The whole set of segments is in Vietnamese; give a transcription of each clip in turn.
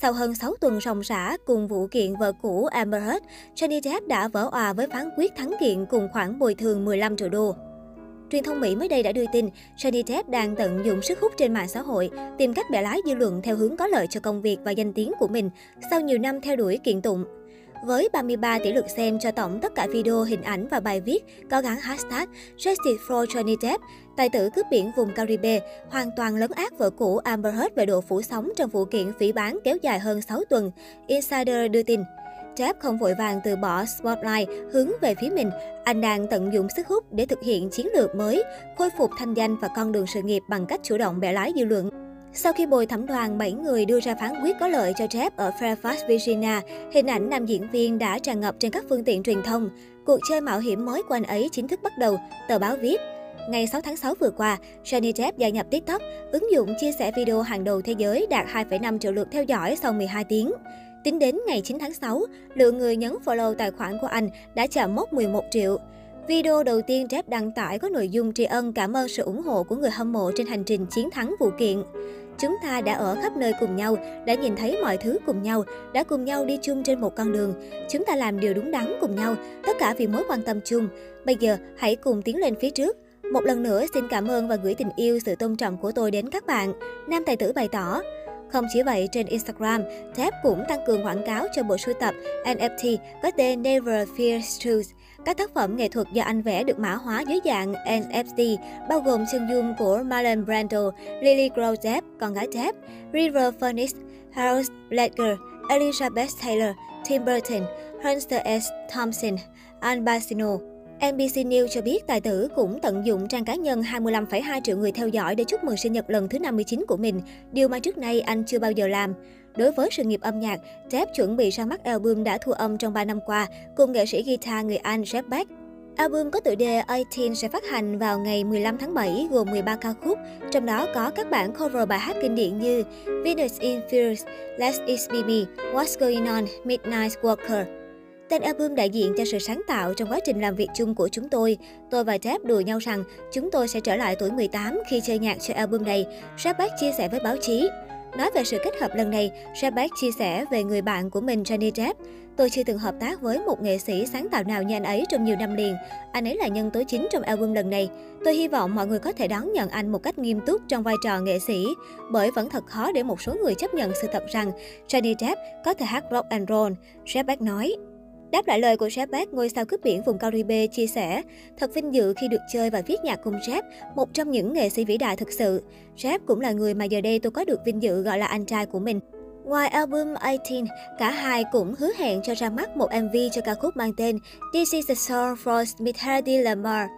Sau hơn 6 tuần ròng rã cùng vụ kiện vợ cũ Amber Heard, Johnny Depp đã vỡ òa với phán quyết thắng kiện cùng khoản bồi thường 15 triệu đô. Truyền thông Mỹ mới đây đã đưa tin, Johnny Depp đang tận dụng sức hút trên mạng xã hội, tìm cách bẻ lái dư luận theo hướng có lợi cho công việc và danh tiếng của mình sau nhiều năm theo đuổi kiện tụng. Với 33 tỷ lượt xem cho tổng tất cả video, hình ảnh và bài viết có gắn hashtag Justice for Johnny Depp, tài tử cướp biển vùng Caribe hoàn toàn lấn át vợ cũ Amber Heard về độ phủ sóng trong vụ kiện phỉ bán kéo dài hơn 6 tuần. Insider đưa tin. Depp không vội vàng từ bỏ spotlight hướng về phía mình. Anh đang tận dụng sức hút để thực hiện chiến lược mới, khôi phục thanh danh và con đường sự nghiệp bằng cách chủ động bẻ lái dư luận. Sau khi bồi thẩm đoàn 7 người đưa ra phán quyết có lợi cho Jeff ở Fairfax, Virginia, hình ảnh nam diễn viên đã tràn ngập trên các phương tiện truyền thông. Cuộc chơi mạo hiểm mới của anh ấy chính thức bắt đầu, tờ báo viết. Ngày 6 tháng 6 vừa qua, Johnny Depp gia nhập TikTok, ứng dụng chia sẻ video hàng đầu thế giới đạt 2,5 triệu lượt theo dõi sau 12 tiếng. Tính đến ngày 9 tháng 6, lượng người nhấn follow tài khoản của anh đã chạm mốc 11 triệu. Video đầu tiên Depp đăng tải có nội dung tri ân cảm ơn sự ủng hộ của người hâm mộ trên hành trình chiến thắng vụ kiện. Chúng ta đã ở khắp nơi cùng nhau, đã nhìn thấy mọi thứ cùng nhau, đã cùng nhau đi chung trên một con đường. Chúng ta làm điều đúng đắn cùng nhau, tất cả vì mối quan tâm chung. Bây giờ, hãy cùng tiến lên phía trước. Một lần nữa xin cảm ơn và gửi tình yêu, sự tôn trọng của tôi đến các bạn. Nam tài tử bày tỏ. Không chỉ vậy, trên Instagram, Thép cũng tăng cường quảng cáo cho bộ sưu tập NFT có tên Never Fear Truth. Các tác phẩm nghệ thuật do anh vẽ được mã hóa dưới dạng NFT, bao gồm chân dung của Marlon Brando, Lily Grove Depp, con gái Depp, River Phoenix, Harold Ledger, Elizabeth Taylor, Tim Burton, Hunter S. Thompson, Al Pacino. NBC News cho biết tài tử cũng tận dụng trang cá nhân 25,2 triệu người theo dõi để chúc mừng sinh nhật lần thứ 59 của mình, điều mà trước nay anh chưa bao giờ làm. Đối với sự nghiệp âm nhạc, Jeff chuẩn bị ra mắt album đã thu âm trong 3 năm qua cùng nghệ sĩ guitar người Anh Jeff Beck. Album có tựa đề 18 sẽ phát hành vào ngày 15 tháng 7 gồm 13 ca khúc, trong đó có các bản cover bài hát kinh điển như Venus in Furs, Let's It Be Me, What's Going On, Midnight Walker. Tên album đại diện cho sự sáng tạo trong quá trình làm việc chung của chúng tôi. Tôi và Jeff đùa nhau rằng chúng tôi sẽ trở lại tuổi 18 khi chơi nhạc cho album này, Jeff chia sẻ với báo chí. Nói về sự kết hợp lần này, Jeff chia sẻ về người bạn của mình Johnny Depp. Tôi chưa từng hợp tác với một nghệ sĩ sáng tạo nào như anh ấy trong nhiều năm liền. Anh ấy là nhân tố chính trong album lần này. Tôi hy vọng mọi người có thể đón nhận anh một cách nghiêm túc trong vai trò nghệ sĩ, bởi vẫn thật khó để một số người chấp nhận sự thật rằng Johnny Depp có thể hát rock and roll, Jeff nói. Đáp lại lời của Jeff Beck, ngôi sao cướp biển vùng Caribe chia sẻ, thật vinh dự khi được chơi và viết nhạc cùng Jeff, một trong những nghệ sĩ vĩ đại thực sự. Jeff cũng là người mà giờ đây tôi có được vinh dự gọi là anh trai của mình. Ngoài album 18, cả hai cũng hứa hẹn cho ra mắt một MV cho ca khúc mang tên This is the song for Smithardy Lamar.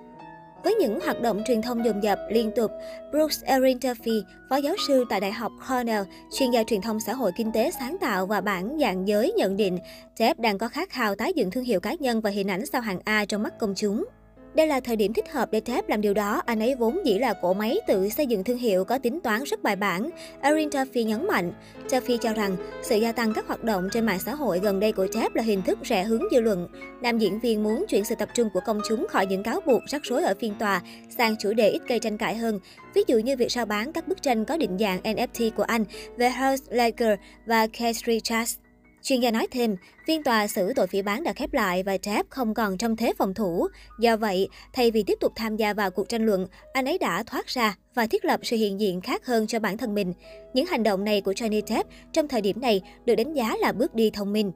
Với những hoạt động truyền thông dồn dập liên tục, Brooks Erin Duffy, phó giáo sư tại Đại học Cornell, chuyên gia truyền thông xã hội kinh tế sáng tạo và bản dạng giới nhận định, Jeff đang có khát khao tái dựng thương hiệu cá nhân và hình ảnh sao hàng A trong mắt công chúng. Đây là thời điểm thích hợp để Tep làm điều đó, anh ấy vốn dĩ là cỗ máy tự xây dựng thương hiệu có tính toán rất bài bản. Erin Duffy nhấn mạnh, Duffy cho rằng sự gia tăng các hoạt động trên mạng xã hội gần đây của Tep là hình thức rẻ hướng dư luận. Nam diễn viên muốn chuyển sự tập trung của công chúng khỏi những cáo buộc rắc rối ở phiên tòa sang chủ đề ít gây tranh cãi hơn. Ví dụ như việc rao bán các bức tranh có định dạng NFT của anh về Heath Lager và Kate Richards. Chuyên gia nói thêm, phiên tòa xử tội phỉ bán đã khép lại và Jeff không còn trong thế phòng thủ. Do vậy, thay vì tiếp tục tham gia vào cuộc tranh luận, anh ấy đã thoát ra và thiết lập sự hiện diện khác hơn cho bản thân mình. Những hành động này của Johnny Depp trong thời điểm này được đánh giá là bước đi thông minh.